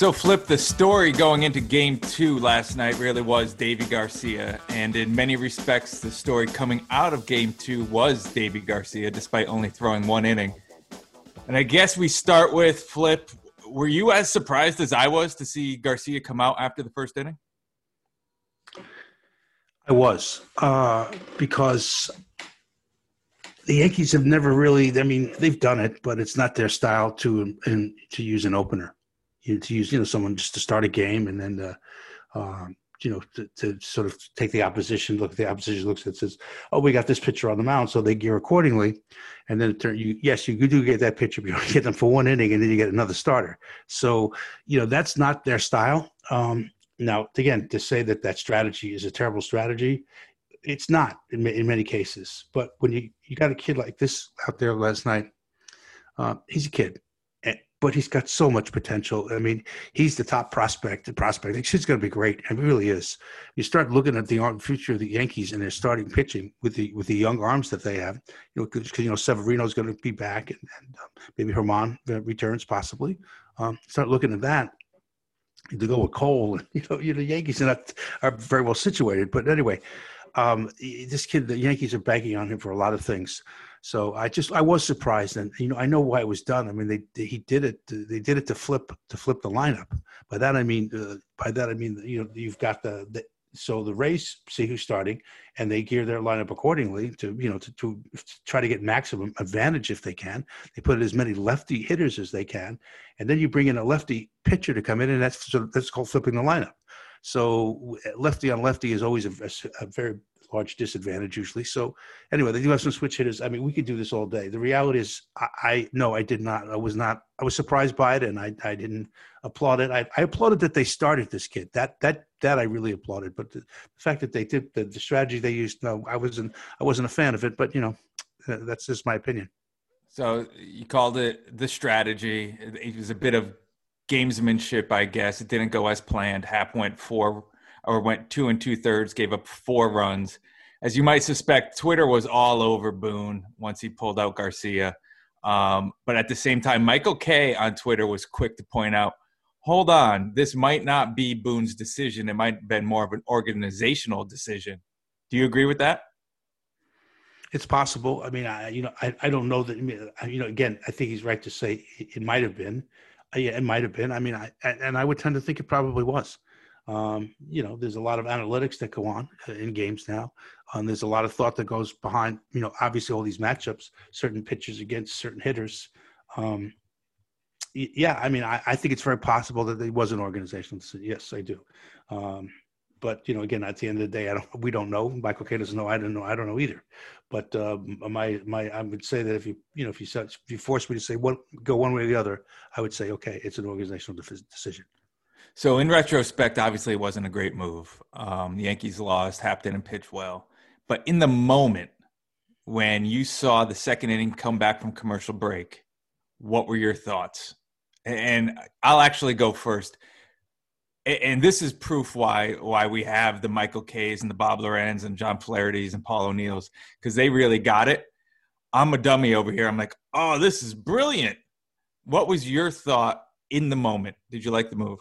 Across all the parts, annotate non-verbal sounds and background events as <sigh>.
So, Flip, the story going into game two last night really was Deivi Garcia. And in many respects, the story coming out of game two was Deivi Garcia, despite only throwing one inning. And I guess we start with Flip. Were you as surprised as I was to see Garcia come out after the first inning? I was, uh, because the Yankees have never really. I mean, they've done it, but it's not their style to and to use an opener you know, to use you know someone just to start a game and then uh, um, you know to, to, sort of take the opposition look at the opposition looks at says oh we got this pitcher on the mound so they gear accordingly. And then turn you yes you do get that pitcher but you get them for one inning and then you get another starter. So you know that's not their style. Um, now again to say that that strategy is a terrible strategy it's not in, in many cases. But when you you got a kid like this out there last night uh, he's a kid but he's got so much potential. I mean, he's the top prospect. The prospect, he's going to be great. It really is. You start looking at the future of the Yankees and their starting pitching with the with the young arms that they have. You know, because you know Severino's going to be back, and, and um, maybe Germán returns possibly. Um, start looking at that to go with Cole. <laughs> You know, you know, the Yankees are not are very well situated. But anyway, um, this kid, the Yankees are banking on him for a lot of things. So I just I was surprised, and you know I know why it was done. I mean they he did it they did it to flip to flip the lineup. By that I mean uh, by that I mean you know you've got the, the so the Rays see who's starting, and they gear their lineup accordingly to you know to, to try to get maximum advantage if they can. They put as many lefty hitters as they can, and then you bring in a lefty pitcher to come in, and that's that's called flipping the lineup. So lefty on lefty is always a, a very large disadvantage usually. So anyway, they do have some switch hitters. I mean, we could do this all day. The reality is, I, I no, I did not. I was not. I was surprised by it, and I, I didn't applaud it. I, I applauded that they started this kid. That that that I really applauded. But the, the fact that they did the, the strategy they used, no, I wasn't. I wasn't a fan of it. But you know, uh, that's just my opinion. So you called it the strategy. It was a bit of gamesmanship, I guess. It didn't go as planned. Happ went four or went two and two thirds, gave up four runs. As you might suspect, Twitter was all over Boone once he pulled out Garcia. Um, but at the same time, Michael Kay on Twitter was quick to point out, hold on, this might not be Boone's decision. It might have been more of an organizational decision. Do you agree with that? It's possible. I mean, I you know I, I don't know that. you know, again, I think he's right to say it might have been. Uh, yeah, it might have been. I mean, I and I would tend to think it probably was. Um, you know, there's a lot of analytics that go on uh, in games now. Um, there's a lot of thought that goes behind, you know, obviously all these matchups, certain pitchers against certain hitters. Um, yeah, I mean, I, I, think it's very possible that it was an organizational. Yes, I do. Um, but you know, again, at the end of the day, I don't. We don't know. Michael Kay doesn't know. I don't know. I don't know either. But uh, my my, I would say that if you you know if you if you force me to say one go one way or the other, I would say okay, it's an organizational decision. So in retrospect, obviously it wasn't a great move. Um, the Yankees lost, Happ didn't pitch well. But in the moment when you saw the second inning come back from commercial break, what were your thoughts? And I'll actually go first. And this is proof why why we have the Michael Kays and the Bob Lorenz and John Flaherty's and Paul O'Neill's because they really got it. I'm a dummy over here. I'm like, oh, this is brilliant. What was your thought in the moment? Did you like the move?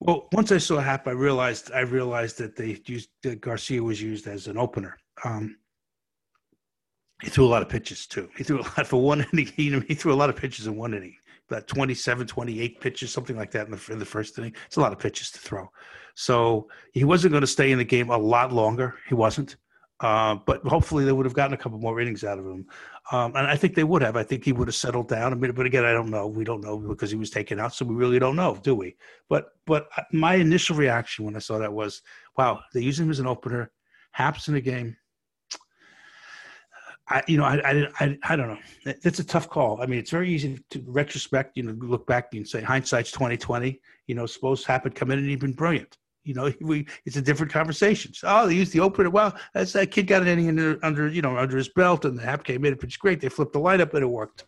Well, once I saw Happ, I realized I realized that they used that Garcia was used as an opener. Um, he threw a lot of pitches too. He threw a lot for one <laughs> inning. He, he threw a lot of pitches in one inning, about 27, 28 pitches, something like that in the, in the first inning. It's a lot of pitches to throw. So he wasn't going to stay in the game a lot longer. He wasn't. Uh, but hopefully they would have gotten a couple more innings out of him. Um, and I think they would have. I think he would have settled down. I mean, but again, I don't know. We don't know because he was taken out, so we really don't know, do we? But but my initial reaction when I saw that was, wow, they use him as an opener. Happ's in the game. I, you know, I, I, I, I don't know. It's a tough call. I mean, it's very easy to retrospect. You know, look back and say hindsight's twenty twenty. You know, suppose Happ come in and he'd been brilliant. You know, <laughs> we it's a different conversation. So, oh, they used the opener. Well, that's that kid got it under, under you know under his belt, and the Happ came in. It's great. They flipped the lineup, and it worked.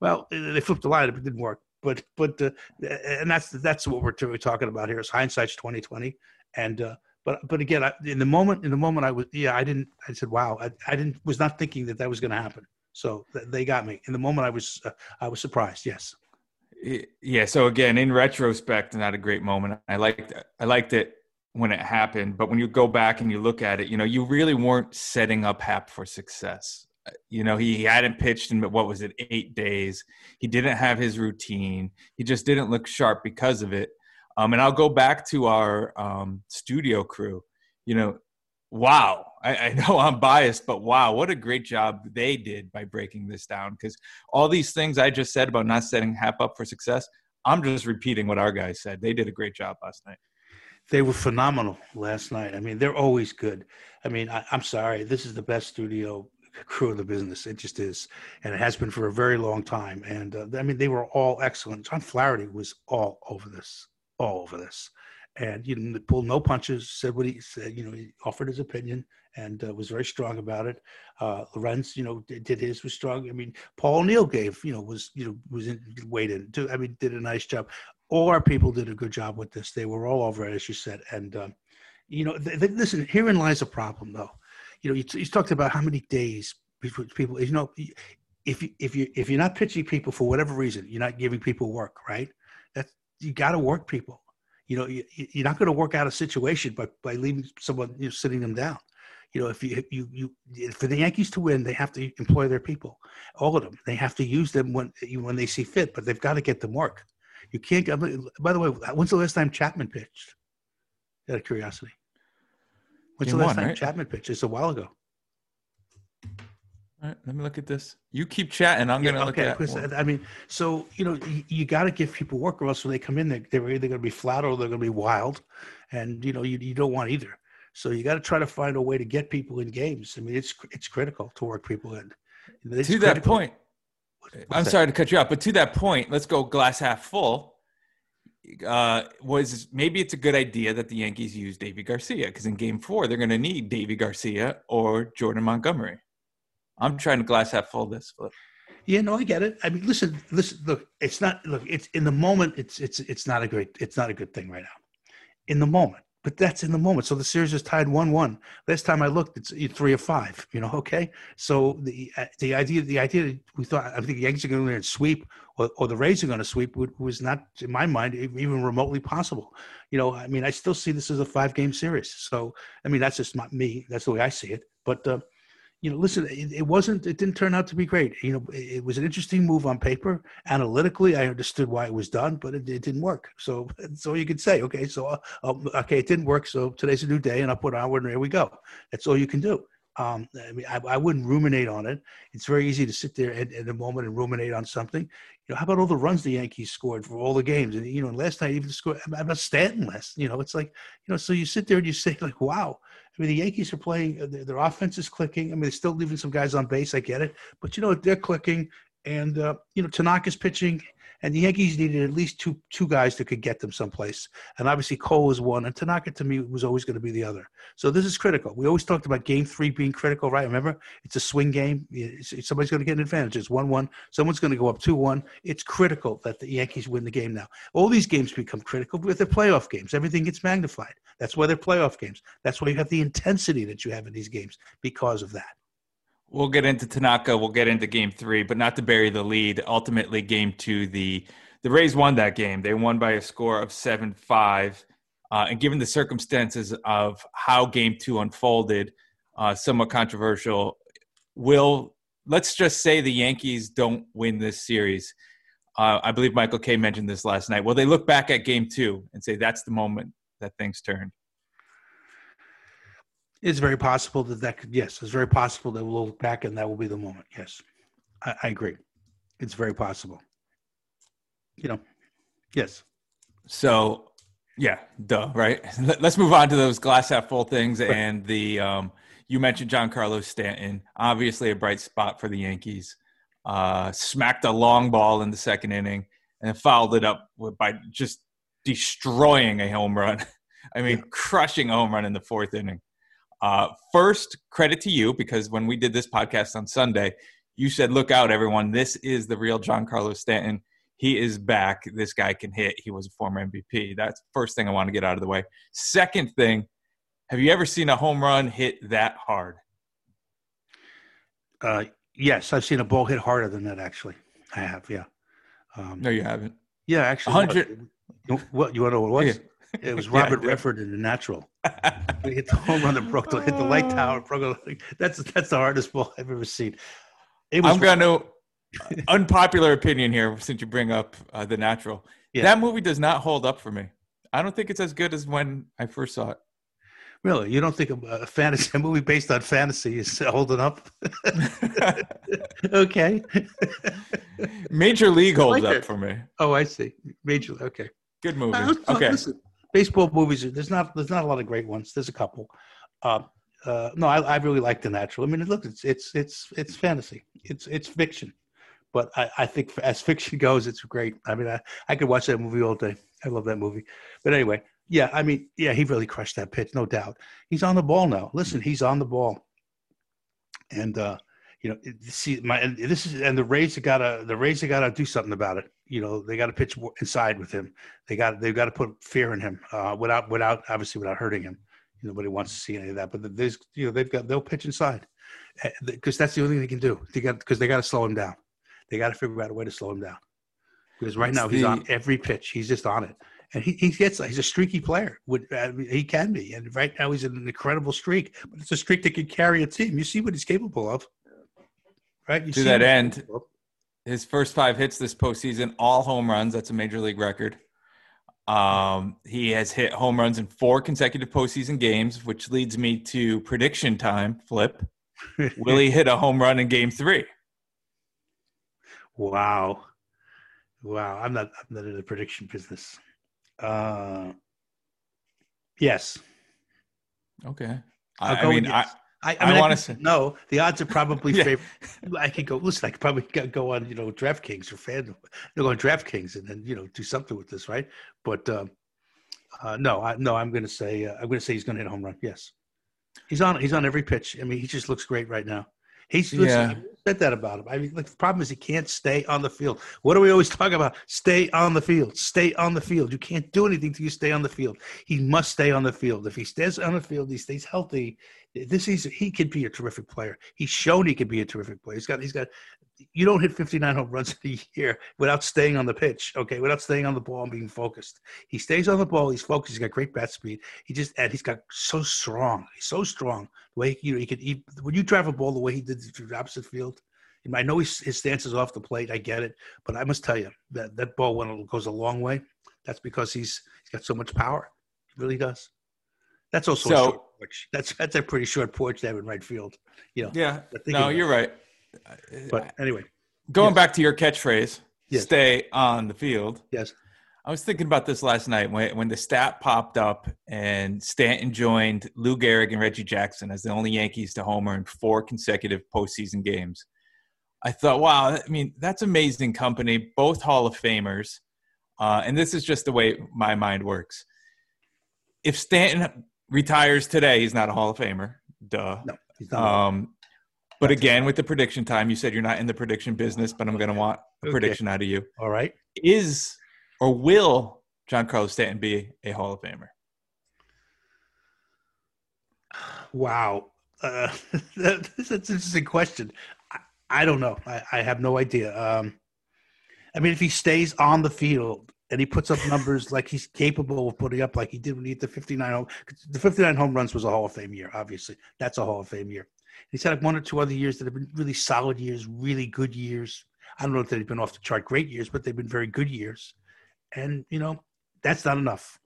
Well, they flipped the lineup. It didn't work. But but uh, and that's that's what we're, we're talking about here is hindsight's twenty twenty. And uh, but but again, I, in the moment in the moment, I was yeah, I didn't. I said, wow, I, I didn't was not thinking that that was going to happen. So th- they got me in the moment. I was uh, I was surprised. Yes. Yeah. So again, in retrospect, not a great moment. I liked I liked it when it happened, but when you go back and you look at it, you know, you really weren't setting up Happ for success. You know, he hadn't pitched in what was it, eight days. He didn't have his routine. He just didn't look sharp because of it. Um, and I'll go back to our um, studio crew. You know, wow. I, I, know I'm biased, but wow, what a great job they did by breaking this down. Because all these things I just said about not setting Happ up for success, I'm just repeating what our guys said. They did a great job last night. They were phenomenal last night. I mean, they're always good. I mean, I, am sorry, this is the best studio crew in the business. It just is, and it has been for a very long time. And uh, I mean, they were all excellent. John Flaherty was all over this all over this. And know, pulled no punches. Said what he said. You know, he offered his opinion and uh, was very strong about it. Uh, Lorenz, you know, did, did, his was strong. I mean, Paul O'Neill gave, you know, was you know was in, weighed in. Too, I mean, did a nice job. All our people did a good job with this. They were all over it, as you said. And um, you know, th- th- listen, herein lies a problem, though. You know, you, you talked about how many days people. You know, if you if you if you're not pitching people for whatever reason, you're not giving people work, right? That's, you got to work people. You know, you, you're not going to work out a situation by, by leaving someone, you know, sitting them down. You know, if you, you, you, for the Yankees to win, they have to employ their people, all of them. They have to use them when, when they see fit, but they've got to get them work. You can't. By the way, when's the last time Chapman pitched? Out of curiosity, when's the last time right? Chapman pitched? It's a while ago. All right, let me look at this. You keep chatting. I'm gonna okay, look at. it. I mean, so you know, you, you got to give people work, or else when they come in, they, they're either going to be flat or they're going to be wild, and you know, you, you don't want either. So you got to try to find a way to get people in games. I mean, it's it's critical to work people in. It's to critical. that point, I'm that? sorry to cut you off, but to that point, let's go glass half full. Uh, was maybe it's a good idea that the Yankees use Deivi Garcia because in Game Four they're going to need Deivi Garcia or Jordan Montgomery. I'm trying to glass half full this. But. Yeah, no, I get it. I mean, listen, listen. Look, it's not. Look, it's in the moment. It's it's it's not a great. It's not a good thing right now. In the moment, but that's in the moment. So the series is tied one-one. Last time I looked, it's three or five. You know, okay. So the uh, the idea the idea that we thought I think the Yankees are going to sweep or, or the Rays are going to sweep was not in my mind even remotely possible. You know, I mean, I still see this as a five-game series. So I mean, that's just not me. That's the way I see it. But uh, you know, listen, it, it, wasn't, it didn't turn out to be great. You know, it, it, was an interesting move on paper. Analytically, I understood why it was done, but it, it didn't work. So, <laughs> so you could say, okay, so, uh, okay, it didn't work. So today's a new day and I'll put onward and here we go. That's all you can do. Um, I mean, I, I, wouldn't ruminate on it. It's very easy to sit there at, in a moment and ruminate on something. You know, how about all the runs the Yankees scored for all the games? And you know, last night even scored. How about Stanton last? You know, it's like you know. So you sit there and you say like, "Wow." I mean, the Yankees are playing. Uh, their, their offense is clicking. I mean, they're still leaving some guys on base. I get it, but you know they're clicking. And uh, you know, Tanaka's pitching and the Yankees needed at least two two guys that could get them someplace. And obviously Cole was one, and Tanaka to me was always going to be the other. So this is critical. We always talked about Game Three being critical, right? Remember, it's a swing game. Somebody's going to get an advantage. It's one one. Someone's going to go up two one. It's critical that the Yankees win the game now. All these games become critical with the playoff games. Everything gets magnified. That's why they're playoff games. That's why you have the intensity that you have in these games because of that. We'll get into Tanaka. We'll get into game three, but not to bury the lead. Ultimately, game two, the the Rays won that game. They won by a score of seven five. Uh, and given the circumstances of how game two unfolded, uh, somewhat controversial. Will let's just say the Yankees don't win this series. Uh, I believe Michael Kay mentioned this last night. Will they look back at game two and say that's the moment that things turned? It's very possible that that could, yes, it's very possible that we'll look back and that will be the moment. Yes, I, I agree. It's very possible. You know, yes. So, yeah, duh, right? <laughs> Let's move on to those glass half full things. Right. And the, um, you mentioned Giancarlo Stanton, obviously a bright spot for the Yankees. Uh, smacked a long ball in the second inning and fouled it up by just destroying a home run. <laughs> I mean, yeah. crushing a home run in the fourth inning. Uh, first, credit to you because when we did this podcast on Sunday, you said, "Look out, everyone! This is the real Giancarlo Stanton. He is back. This guy can hit. He was a former MVP." That's first thing I want to get out of the way. Second thing, have you ever seen a home run hit that hard? Uh, yes, I've seen a ball hit harder than that. Actually, I have. Yeah. Um, no, you haven't. Yeah, actually, 100 What you want to know what it was? It was <laughs> Robert yeah. Redford in the natural. <laughs> He hit the home run that broke the hit the light tower. Broke the, that's that's the hardest ball I've ever seen. It was I'm going <laughs> to unpopular opinion here since you bring up uh, the natural. Yeah. That movie does not hold up for me. I don't think it's as good as when I first saw it. really. You don't think a, a fantasy a movie based on fantasy is holding up? okay. Major League holds like up it. for me. Oh, I see. Major. League Okay. Good movie. Uh, Okay. listen, baseball movies. There's not. There's not a lot of great ones. There's a couple. Uh, uh, no, I, I really like the natural. I mean, look, it's it's it's it's fantasy. It's it's fiction, but I, I think as <laughs> fiction goes, it's great. I mean, I, I could watch that movie all day. I love that movie. But anyway, yeah, I mean, yeah, he really crushed that pitch, no doubt. He's on the ball now. Listen, he's on the ball, and uh, you know, see, my and this is and the Rays have got to the Rays have got to do something about it. You know, they got to pitch inside with him. They got they've got to put fear in him uh, without without obviously without hurting him. Nobody wants to see any of that, but there's you know they've got they'll pitch inside because that's the only thing they can do. They got because they got to slow him down. They got to figure out a way to slow him down because right It's now he's the- on every pitch. He's just on it, and he, he gets he's a streaky player. Would uh, he can be, and right now he's in an incredible streak. But it's a streak that can carry a team. You see what he's capable of, right? You To see that end, capable. His first five hits this postseason, all home runs. That's a major league record. Um, he has hit home runs in four consecutive postseason games, which leads me to prediction time. Flip. <laughs> Will he hit a home run in Game Three? Wow. Wow. I'm not I'm not in the prediction business. Uh yes. Okay. I'll I, mean, yes. I, I, I mean, I wanna say- no. The odds are probably <laughs> Yeah. favor. I could go. Listen, I could probably go- go on, you know, DraftKings or FanDuel. You go on DraftKings and then you know do something with this, right? But um, uh, no, I, no, I'm going to say uh, I'm going to say he's going to hit a home run. Yes, he's on. He's on every pitch. I mean, he just looks great right now. He's Yeah. I said that about him. I mean, like the problem is he can't stay on the field. What do we always talk about? Stay on the field. Stay on the field. You can't do anything till you stay on the field. He must stay on the field. If he stays on the field, he stays healthy. This is he could be a terrific player. He's shown he could be a terrific player. He's got he's got. You don't hit 59 home runs in a year without staying on the pitch. Okay, without staying on the ball and being focused. He stays on the ball. He's focused. He's got great bat speed. He just and he's got so strong. He's so strong. The way you know he could he, when you drive a ball the way he did to the opposite field. I know he's, his stance is off the plate. I get it, but I must tell you that that ball when it goes a long way, that's because he's he's got so much power. He really does. That's also a short porch. That's that's a pretty short porch to have in right field. You know. yeah. No, you're right. But anyway, Going yes. back to your catchphrase, Yes. stay on the field. yes. I was thinking about this last night when, when the stat popped up and Stanton joined Lou Gehrig and Reggie Jackson as the only Yankees to homer in four consecutive postseason games. I thought, wow, I mean, that's amazing company, both Hall of Famers. Uh, and this is just the way my mind works. If Stanton retires today, he's not a Hall of Famer. Duh. No, he's not. Um, but again, with the prediction time, you said you're not in the prediction business, but I'm going to want a Okay. prediction out of you All right. is or will Giancarlo Stanton be a Hall of Famer? Wow. Uh, <laughs> that's an interesting question. I, I don't know. I, I have no idea. Um, I mean, if he stays on the field and he puts up numbers <laughs> like he's capable of putting up, like he did when he hit the 59 home, the 59 home runs was a Hall of Fame year, obviously. That's a Hall of Fame year. He's had one or two other years that have been really solid years, really good years. I don't know if they've been off the chart great years, but they've been very good years. And, you know, that's not enough.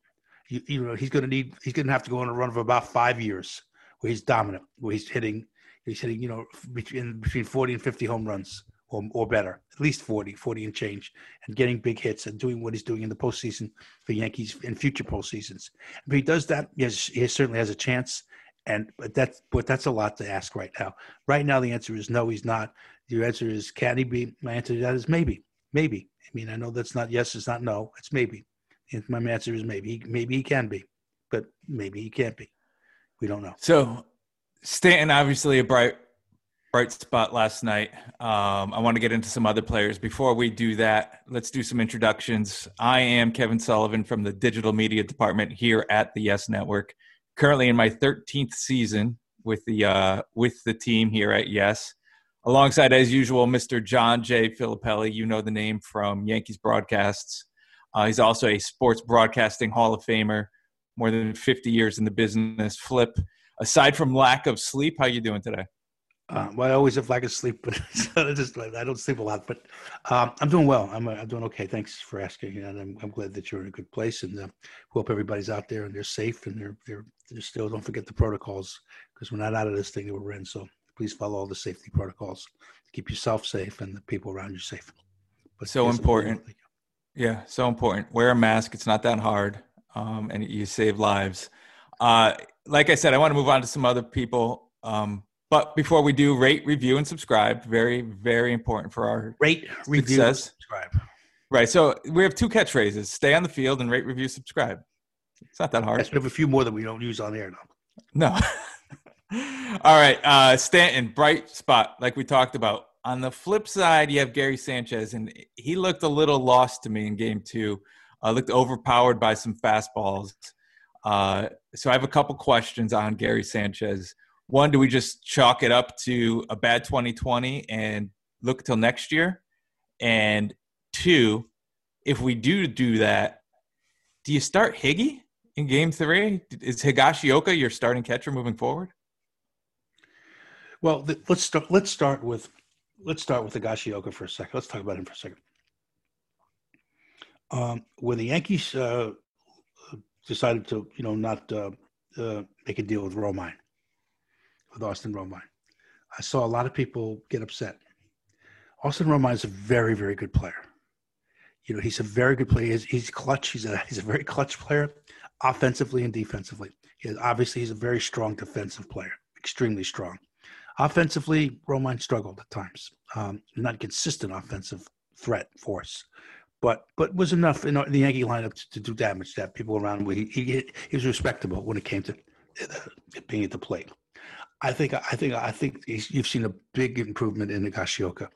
You, you know, he's going to need, he's going to have to go on a run of about five years where he's dominant, where he's hitting, he's hitting, you know, between between 40 and 50 home runs or, or better, at least 40, 40 and change, and getting big hits and doing what he's doing in the postseason for Yankees in future postseasons. If he does that, yes, he certainly has a chance. And but that's but that's a lot to ask right now. Right now, the answer is no, he's not. The answer is can he be? My answer to that is maybe, maybe. I mean, I know that's not yes, it's not no, it's maybe. And my answer is maybe. Maybe he can be, but maybe he can't be. We don't know. So Stanton, obviously a bright, bright spot last night. Um, I want to get into some other players. Before we do that, let's do some introductions. I am Kevin Sullivan from the digital media department here at the Yes Network. Currently in my 13th season with the uh, with the team here at Yes. Alongside, as usual, Mr. John J. Filippelli. You know the name from Yankees broadcasts. Uh, he's also a sports broadcasting Hall of Famer, more than 50 years in the business. Flip, aside from lack of sleep, how you doing today? Uh, well, I always have lack of sleep, <laughs> but just I don't sleep a lot. But um, I'm doing well. I'm, I'm doing okay. Thanks for asking, and I'm, I'm glad that you're in a good place. And uh, hope everybody's out there and they're safe and they're they're, they're still. Don't forget the protocols because we're not out of this thing that we're in. So please follow all the safety protocols. to Keep yourself safe and the people around you safe. But so important. Yeah, so important. Wear a mask. It's not that hard, um, and you save lives. Uh, like I said, I want to move on to some other people. Um, but before we do, rate, review, and subscribe. Very, very important for our rate, review, subscribe. Right. So we have two catchphrases: stay on the field and rate, review, subscribe. It's not that hard. Yes, we have a few more that we don't use on air now. No. <laughs> All right, uh, Stanton, bright spot, like we talked about. On the flip side, you have Gary Sanchez, and he looked a little lost to me in game two. Uh, looked overpowered by some fastballs. Uh, so I have a couple questions on Gary Sanchez one, do we just chalk it up to a bad 2020 and look till next year? And two, if we do do that, do you start Higgy in game three? Is Higashioka your starting catcher moving forward? Well, let's start. Let's start with let's start with Higashioka for a second. Let's talk about him for a second. Um, when the Yankees uh, decided to, you know, not uh, uh, make a deal with Romine, with Austin Romine. I saw a lot of people get upset. Austin Romine is a very, very good player. You know, he's a very good player. He's, he's clutch. He's a he's a very clutch player, offensively and defensively. He obviously, he's a very strong defensive player, extremely strong. Offensively, Romine struggled at times. Um, not consistent offensive threat force, but but was enough in the Yankee lineup to, to do damage to have people around him. He, he, he was respectable when it came to uh, being at the plate. I think I think I think you've seen a big improvement in Higashioka.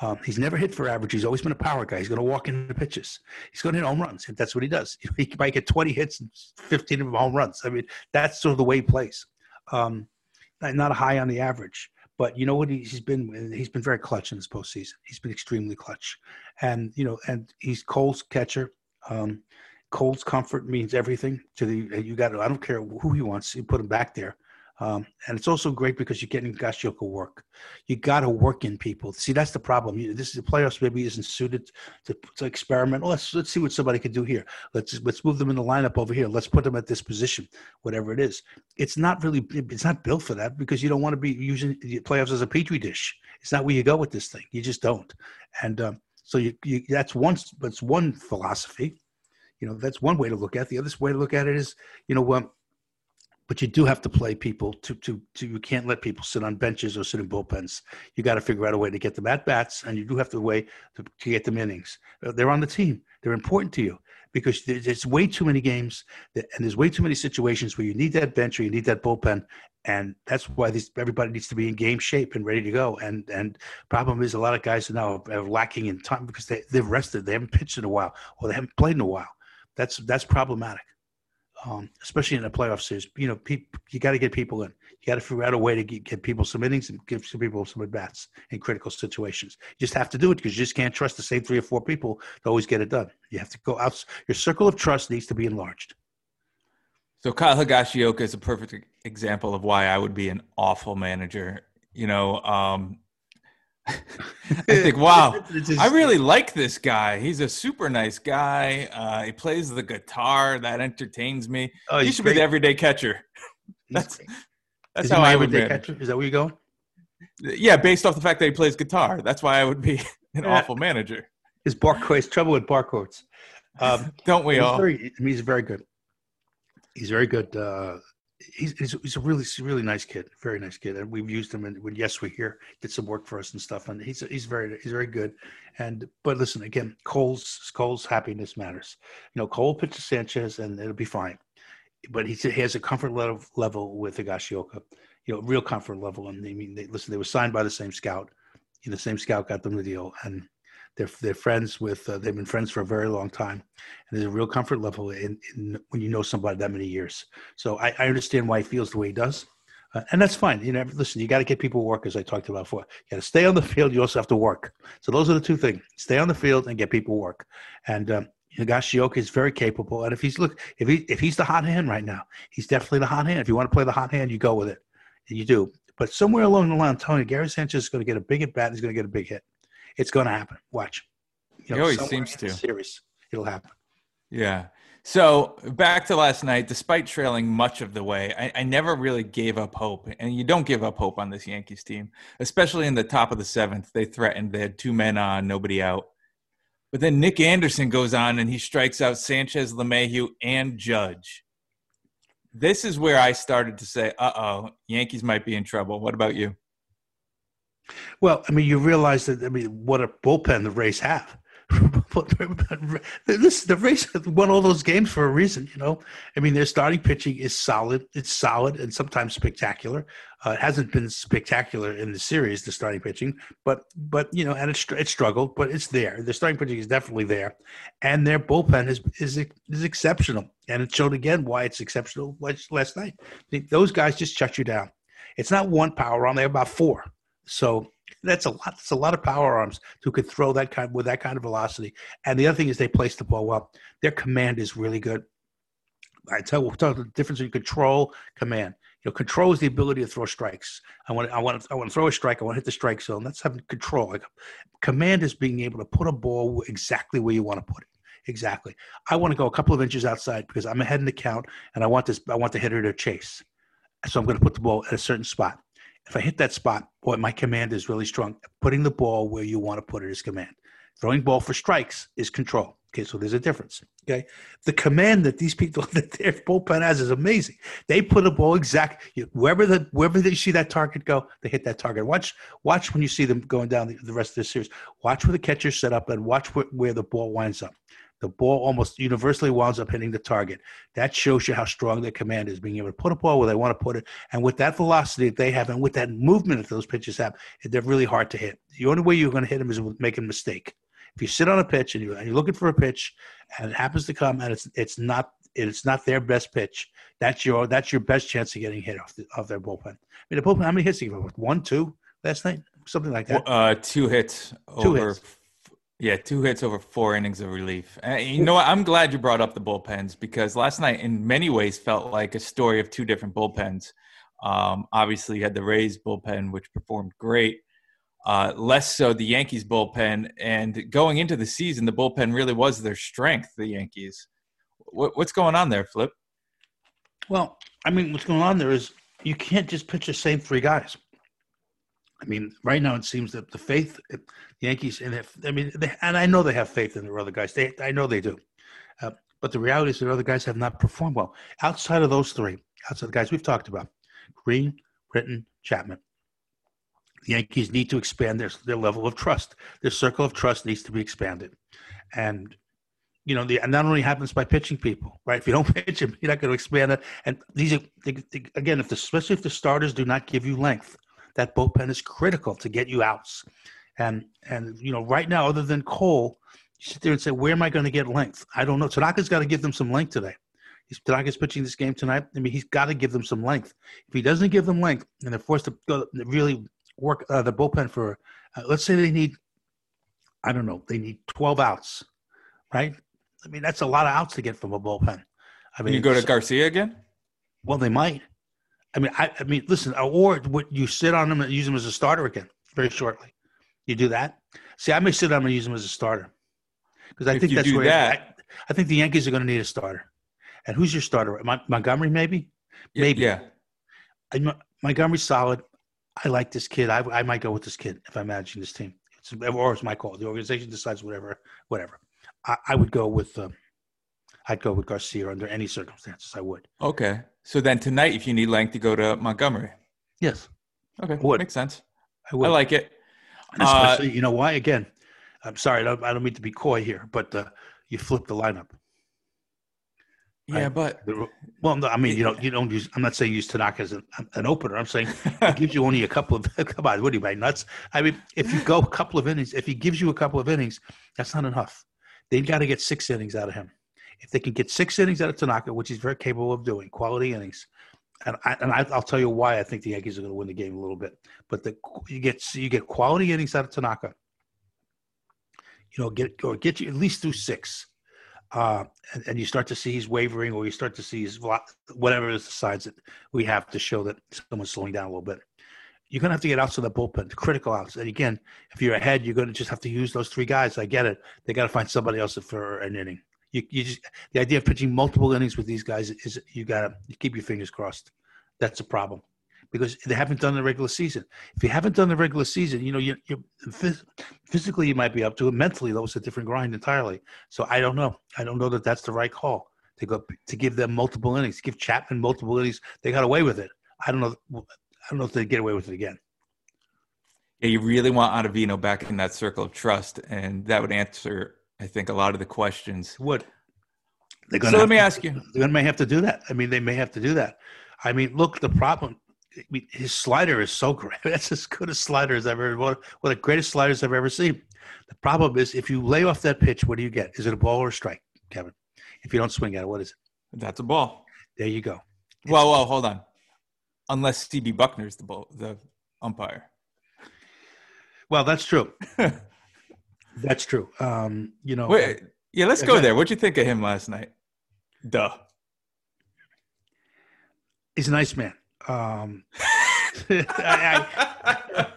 Um, he's never hit for average. He's always been a power guy. He's going to walk into pitches. He's going to hit home runs. That's what he does. <laughs> He might get 20 hits and 15 of home runs. I mean, that's sort of the way he plays. Um, not high on the average, but you know what? He's been he's been very clutch in this postseason. He's been extremely clutch, and you know, and he's Cole's catcher. Um, Cole's comfort means everything to the. You got. I don't care who he wants. You put him back there. Um, and it's also great because you're getting Gashioka work. You got to work in people. See, that's the problem. You, this is the playoffs. Maybe isn't suited to, to experiment. Let's let's see what somebody could do here. Let's let's move them in the lineup over here. Let's put them at this position, whatever it is. It's not really. It's not built for that because you don't want to be using the playoffs as a petri dish. It's not where you go with this thing. You just don't. And um, so you, you that's one. That's one philosophy. You know, that's one way to look at. It. The other way to look at it is, you know, um, but you do have to play people to to to you can't let people sit on benches or sit in bullpens. You got to figure out a way to get them at bats, and you do have to way to, to get them innings. Uh, they're on the team. They're important to you because there's way too many games that, and there's way too many situations where you need that bench or you need that bullpen, and that's why these everybody needs to be in game shape and ready to go. And and problem is a lot of guys are now are lacking in time because they they've rested, they haven't pitched in a while, or they haven't played in a while. That's that's problematic um, especially in a playoff series. You know, pe- you got to get people in. You got to figure out a way to get, get, people some innings and give some people some at bats in critical situations. You just have to do it because you just can't trust the same three or four people to always get it done. You have to go out. Your circle of trust needs to be enlarged. So Kyle Higashioka is a perfect example of why I would be an awful manager. You know, um, <laughs> I think, wow, <laughs> I really like this guy. He's a super nice guy. Uh, he plays the guitar. That entertains me. Oh, he should great. be the everyday catcher. that's that's how I would be. Catcher? Is that where you're going? Yeah, based off the fact that he plays guitar. That's why I would be an yeah. awful manager. His bar chords, trouble with bar chords. Um, <laughs> Don't we all? Very, he's very good. He's very good. Uh, he's, he's, he's a really really nice kid, very nice kid, and we've used him. And when yes, we hear did some work for us and stuff, and he's he's very he's very good. And but listen again, Cole's Cole's happiness matters. You know, Cole pitches Sanchez, and it'll be fine. But he, he has a comfort level level with Higashioka, you know, real comfort level. And I mean, they, listen, they were signed by the same scout. You know, the same scout got them the deal, and they're they're friends with. Uh, they've been friends for a very long time, and there's a real comfort level in, in when you know somebody that many years. So I, I understand why he feels the way he does. Uh, and that's fine. You know, listen, you got to get people work, as I talked about before. You got to stay on the field. You also have to work. So those are the two things: stay on the field and get people work. And um, Higashioka is very capable, and if he's look if he if he's the hot hand right now, he's definitely the hot hand. If you want to play the hot hand, you go with it, and you do. But somewhere along the line, Tony Gary Sanchez is going to get a big at bat. He's going to get a big hit. It's going to happen. Watch. You know, he always seems to. Series, it'll happen. Yeah. So back to last night, despite trailing much of the way, I, I, never really gave up hope. And you don't give up hope on this Yankees team, especially in the top of the seventh. They threatened, they had two men on, nobody out. But then Nick Anderson goes on and he strikes out Sanchez, LeMahieu, and Judge. This is where I started to say, uh oh, Yankees might be in trouble. What about you? Well, I mean, you realize that, I mean, what a bullpen the Rays have. <laughs> this the Rays won all those games for a reason, you know. I mean, their starting pitching is solid. It's solid and sometimes spectacular. Uh, it hasn't been spectacular in the series, the starting pitching, but but you know, and it's it struggled, but it's there. The starting pitching is definitely there, and their bullpen is is is exceptional, and it showed again why it's exceptional last night. Those guys just shut you down. It's not one power arm; they have about four. So that's a lot. That's a lot of power arms who could throw that kind with that kind of velocity. And the other thing is they place the ball well. Their command is really good. I tell we'll talk the difference in control, command. You know, control is the ability to throw strikes. I want, I want, to, I want to throw a strike. I want to hit the strike zone. That's having control. Like, command is being able to put a ball exactly where you want to put it. Exactly. I want to go a couple of inches outside because I'm ahead in the count, and I want this. I want the hitter to chase. So I'm going to put the ball at a certain spot if I hit that spot, boy, my command is really strong. Putting the ball where you want to put it is command. Throwing ball for strikes is control. Okay, so there's a difference. Okay, the command that these people <laughs> that their bullpen has is amazing. They put a ball exact wherever the wherever they see that target go, they hit that target. Watch watch when you see them going down the, the rest of the series. Watch where the catcher set up and watch where, where the ball winds up the ball almost universally winds up hitting the target. That shows you how strong their command is, being able to put a ball where they want to put it. And with that velocity that they have and with that movement that those pitches have, they're really hard to hit. The only way you're going to hit them is with making a mistake. If you sit on a pitch and, you, you're looking for a pitch and it happens to come and it's it's not it's not their best pitch, that's your that's your best chance of getting hit off the, off their bullpen. I mean, the bullpen, how many hits did you give? One, two last night? Something like that. Uh, two hits two over hits. Yeah, two hits over four innings of relief. And you know what? I'm glad you brought up the bullpens because last night, in many ways, felt like a story of two different bullpens. Um, obviously, you had the Rays bullpen, which performed great. Uh, less so the Yankees bullpen. And going into the season, the bullpen really was their strength. The Yankees. What, what's going on there, Flip? Well, I mean, what's going on there is you can't just pitch the same three guys. I mean, right now it seems that the faith, the Yankees, and I mean, they, and I know they have faith in their other guys. They, I know they do. Uh, but the reality is, the other guys have not performed well. Outside of those three, outside of the guys we've talked about, Green, Britton, Chapman, the Yankees need to expand their their level of trust. Their circle of trust needs to be expanded, and you know, the, and that only happens by pitching people, right? If you don't <laughs> pitch them, you're not going to expand it. And these are they, they, again, if the, especially if the starters do not give you length, that bullpen is critical to get you outs. And and you know, right now, other than Cole, you sit there and say, where am I going to get length? I don't know. Tanaka's got to give them some length today. He's, Tanaka's pitching this game tonight. I mean, he's got to give them some length. If he doesn't give them length, and they're forced to go, really work uh, the bullpen for, uh, let's say they need, I don't know, they need 12 outs, right? I mean, that's a lot of outs to get from a bullpen. I mean, you go to Garcia again? Well, they might. I mean, I, I mean, listen, or would you sit on him and use him as a starter again very shortly? You do that. See, I may sit on him and use him as a starter because I if think that's where that, I, I, think the Yankees are going to need a starter. And who's your starter? Montgomery, maybe. Maybe. Yeah. I, Montgomery's solid. I like this kid. I, I might go with this kid if I'm managing this team. It's, or it's my call. The organization decides whatever. Whatever. I, I would go with. Um, I'd go with Garcia under any circumstances. I would. Okay. So then tonight, if you need length, you go to Montgomery. Yes. Okay. Would. Makes sense. I, I like it. Especially, uh, you know why? Again, I'm sorry, I don't, I don't mean to be coy here, but uh, you flip the lineup. Yeah, right? but well, no, I mean, you don't you don't use. I'm not saying use Tanaka as an, an opener. I'm saying <laughs> it gives you only a couple of. <laughs> come on, what are you, by nuts? I mean, if you go a couple of innings, if he gives you a couple of innings, that's not enough. They've got to get six innings out of him. If they can get six innings out of Tanaka, which he's very capable of doing, quality innings, and I, and I, will tell you why I think the Yankees are going to win the game a little bit. But the, you get you get quality innings out of Tanaka. You know, get or get you at least through six. uh, and, and, you start to see he's wavering, or you start to see his whatever is the signs that we have to show that someone's slowing down a little bit. You're going to have to get outs of the bullpen, critical outs. And again, if you're ahead, you're going to just have to use those three guys. I get it. They got to find somebody else for an inning. You, you just the idea of pitching multiple innings with these guys is you got to keep your fingers crossed. That's a problem because they haven't done the regular season. If you haven't done the regular season, you know, you, you physically you might be up to it. Mentally, though, it's a different grind entirely. So I don't know. I don't know that that's the right call to go to give them multiple innings, give Chapman multiple innings. They got away with it. I don't know. I don't know if they get away with it again. Yeah, you really want Ottavino back in that circle of trust, and that would answer, I think, a lot of the questions. Would. They're gonna so let me to, ask you. They may have to do that. I mean, they may have to do that. I mean, look, the problem I mean, his slider is so <laughs> great. That's as good a slider as I've ever. One of the greatest sliders I've ever seen. The problem is, if you lay off that pitch, what do you get? Is it a ball or a strike, Kevin? If you don't swing at it, what is it? That's a ball. There you go. well, well, hold on. Unless CB Bucknor's the ball, the umpire. Well, that's true. <laughs> that's true. Um, you know. Wait, yeah, let's go there. What'd you think of him last night? Duh. He's a nice man. Um, <laughs> I, I,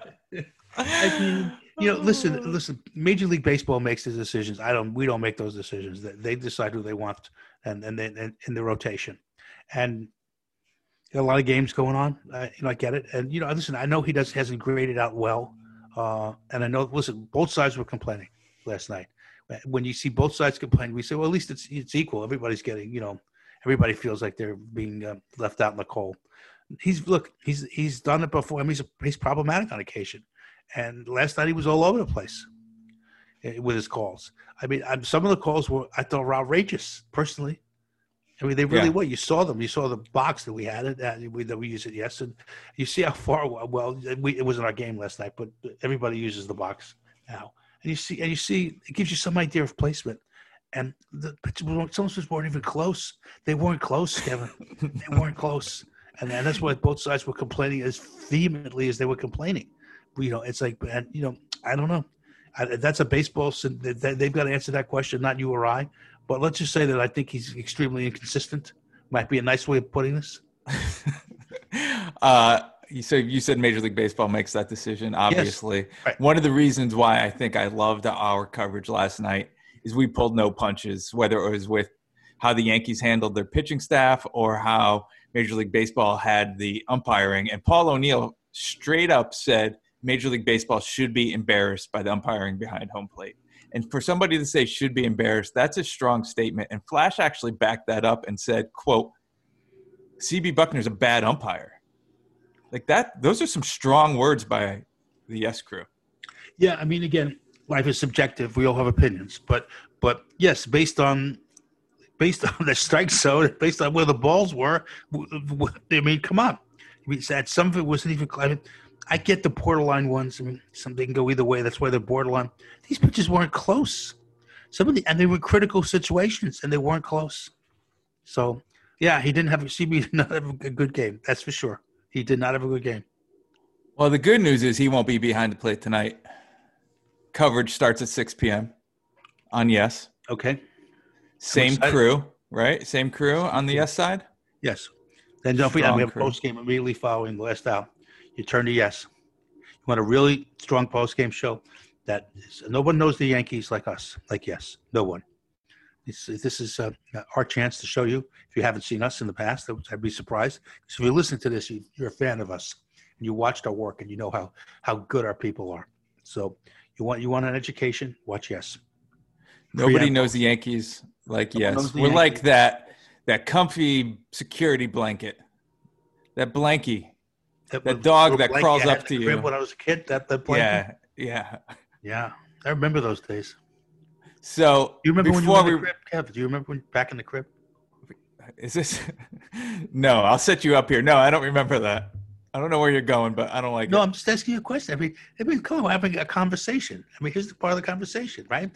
I, mean, you know, listen, <laughs> listen. Major League Baseball makes the decisions. I don't. We don't make those decisions. They decide who they want, and and then in the rotation, and a lot of games going on. I, you know, I get it. And you know, listen. I know he does hasn't graded out well, uh, and I know. Listen, both sides were complaining last night. When you see both sides complain, we say, well, at least it's it's equal. Everybody's getting, you know, everybody feels like they're being uh, left out in the cold he's look he's he's done it before. I mean, he's he's problematic on occasion, and last night he was all over the place eh, with his calls. I mean, some of the calls were I thought were outrageous personally. I mean, they really yeah. were. You saw them. You saw the box that we had it that we, that we use it. Yes, and you see how far. Well, we, it wasn't our game last night, but everybody uses the box now, and you see and you see it gives you some idea of placement. And the some of weren't even close. They weren't close, Kevin. <laughs> they weren't close and, and that's why both sides were complaining as vehemently as they were complaining. You know, it's like, and you know, I don't know. I, that's a baseball. They've got to answer that question, not you or I. But let's just say that I think he's extremely inconsistent. Might be a nice way of putting this. <laughs> uh, so you said Major League Baseball makes that decision. Obviously, yes. right. one of the reasons why I think I loved our coverage last night is we pulled no punches, whether it was with how the Yankees handled their pitching staff or how Major League Baseball had the umpiring, and Paul O'Neill straight up said Major League Baseball should be embarrassed by the umpiring behind home plate. And for somebody to say should be embarrassed, that's a strong statement. And Flash actually backed that up and said, quote, CB Bucknor's a bad umpire. Like that, those are some strong words by the Yes crew. Yeah, I mean, again, life is subjective. We all have opinions, but but yes, based on based <laughs> on the strike zone, based on where the balls were. I mean, come on. I mean, some of it wasn't even. Mean, I get the borderline ones. I mean, some they can go either way. That's why they're borderline. These pitches weren't close. Some of the and they were critical situations, and they weren't close. So, yeah, he didn't have CB <laughs> did not have a good game. That's for sure. He did not have a good game. Well, the good news is he won't be behind the plate tonight. Coverage starts at 6 p.m. on Yes. Okay. Same crew, right? Same crew on the yes side. Yes. Then don't forget we have a post game immediately following the last out. You turn to yes. You want a really strong post game show that is, no one knows the Yankees like us, like yes, no one. This, this is uh, our chance to show you. If you haven't seen us in the past, I'd be surprised. So if you listen to this, you, you're a fan of us, and you watched our work, and you know how how good our people are. So you want you want an education? Watch yes. Nobody knows the Yankees like yes, we're Yankees. like that that comfy security blanket, that blankie, that, that dog that crawls up to you. When I was a kid, that that blanket. Yeah, yeah, yeah. I remember those days. So you remember when you were in the crib, Kev? Do you remember when back in the crib? Is this? <laughs> no, I'll set you up here. No, I don't remember that. I don't know where you're going, but I don't like no, it. I'm just asking you a question. I mean, I mean, come on, we're having a conversation. I mean, here's the part of the conversation, right?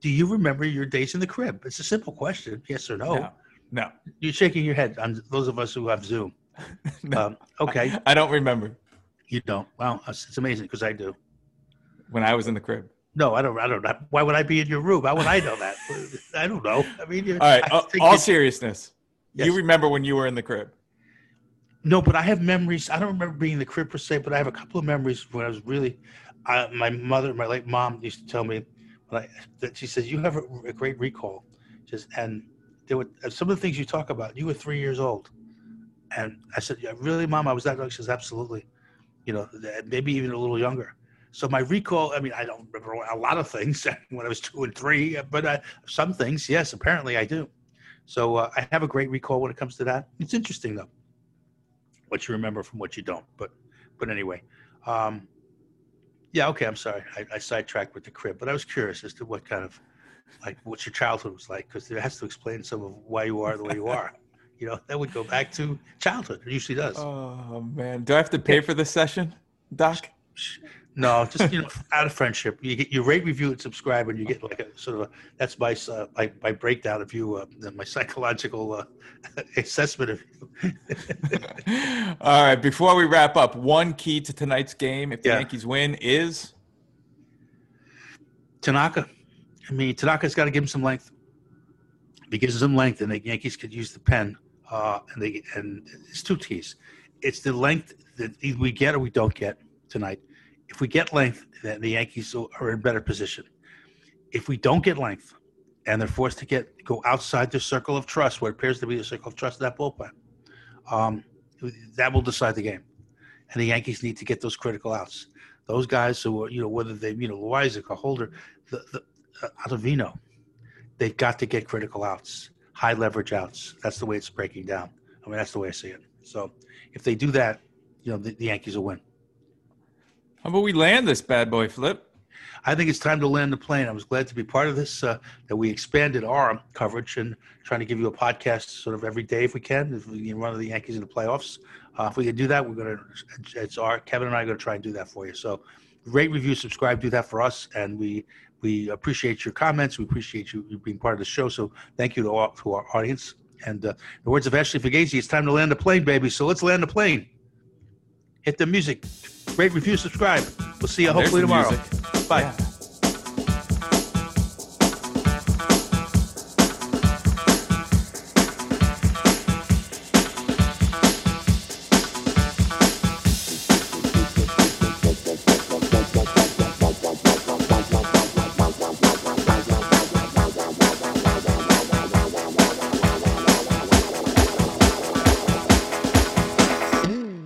do you remember your days in the crib? It's a simple question, yes or no. No. no. You're shaking your head on those of us who have Zoom. <laughs> no, um, okay. I, I, don't remember. You don't. Wow, it's amazing because I do. When I was in the crib. No, I don't. I don't. know. Why would I be in your room? How would I know that? <laughs> I don't know. I mean, All right. I all- think all it- seriousness. Yes. You remember when you were in the crib? No, but I have memories. I don't remember being in the crib per se, but I have a couple of memories when I was really. I, my mother, my late mom, used to tell me when I, that she says you have a, a great recall, just and there were uh, some of the things you talk about. You were three years old, and I said, yeah, "Really, mom? I was that young." She says, "Absolutely." You know, maybe even a little younger. So my recall. I mean, I don't remember a lot of things <laughs> when I was two and three, but uh, some things, yes, apparently I do. So uh, I have a great recall when it comes to that. It's interesting though what you remember from what you don't. But but anyway, um, yeah, okay. I'm sorry, I, I sidetracked with the crib, but I was curious as to what kind of like what your childhood was like because it has to explain some of why you are the way you are. <laughs> You know, that would go back to childhood. It usually does. Oh man, do I have to pay for this session, Doc? No, just you know, <laughs> out of friendship, you get you rate, review, and subscribe, and you get like a sort of a that's my uh, my, my breakdown of you, uh, my psychological uh, <laughs> assessment of you. <laughs> All right. Before we wrap up, one key to tonight's game, if the Yeah. Yankees win, is Tanaka. I mean, Tanaka's got to give him some length. If he gives him some length, and the Yankees could use the pen, uh, and they and it's two T's. It's the length that either we get or we don't get tonight. If we get length, then the Yankees are in better position. If we don't get length, and they're forced to get go outside the circle of trust, where it appears to be the circle of trust of that bullpen, um, that will decide the game. And the Yankees need to get those critical outs. Those guys who are, you know, whether they, you know, Loaisiga or Holder, the, the uh, they've got to get critical outs, high leverage outs. That's the way it's breaking down. I mean, that's the way I see it. So if they do that, you know, the, the Yankees will win. how about we land this bad boy flip? I think it's time to land the plane. I was glad to be part of this, uh, that we expanded our coverage and trying to give you a podcast sort of every day if we can, if we can run the Yankees in the playoffs. Uh, if we can do that, we're going to, it's our, Kevin and I are going to try and do that for you. So rate, review, subscribe, do that for us. And we, we appreciate your comments. We appreciate you, being part of the show. So thank you to, all, to our audience. And uh, in the words of Ashley Fugazi, it's time to land the plane, baby. So let's land the plane. Hit the music. Rate, review, subscribe. We'll see you There's hopefully tomorrow. music. Bye. Yeah.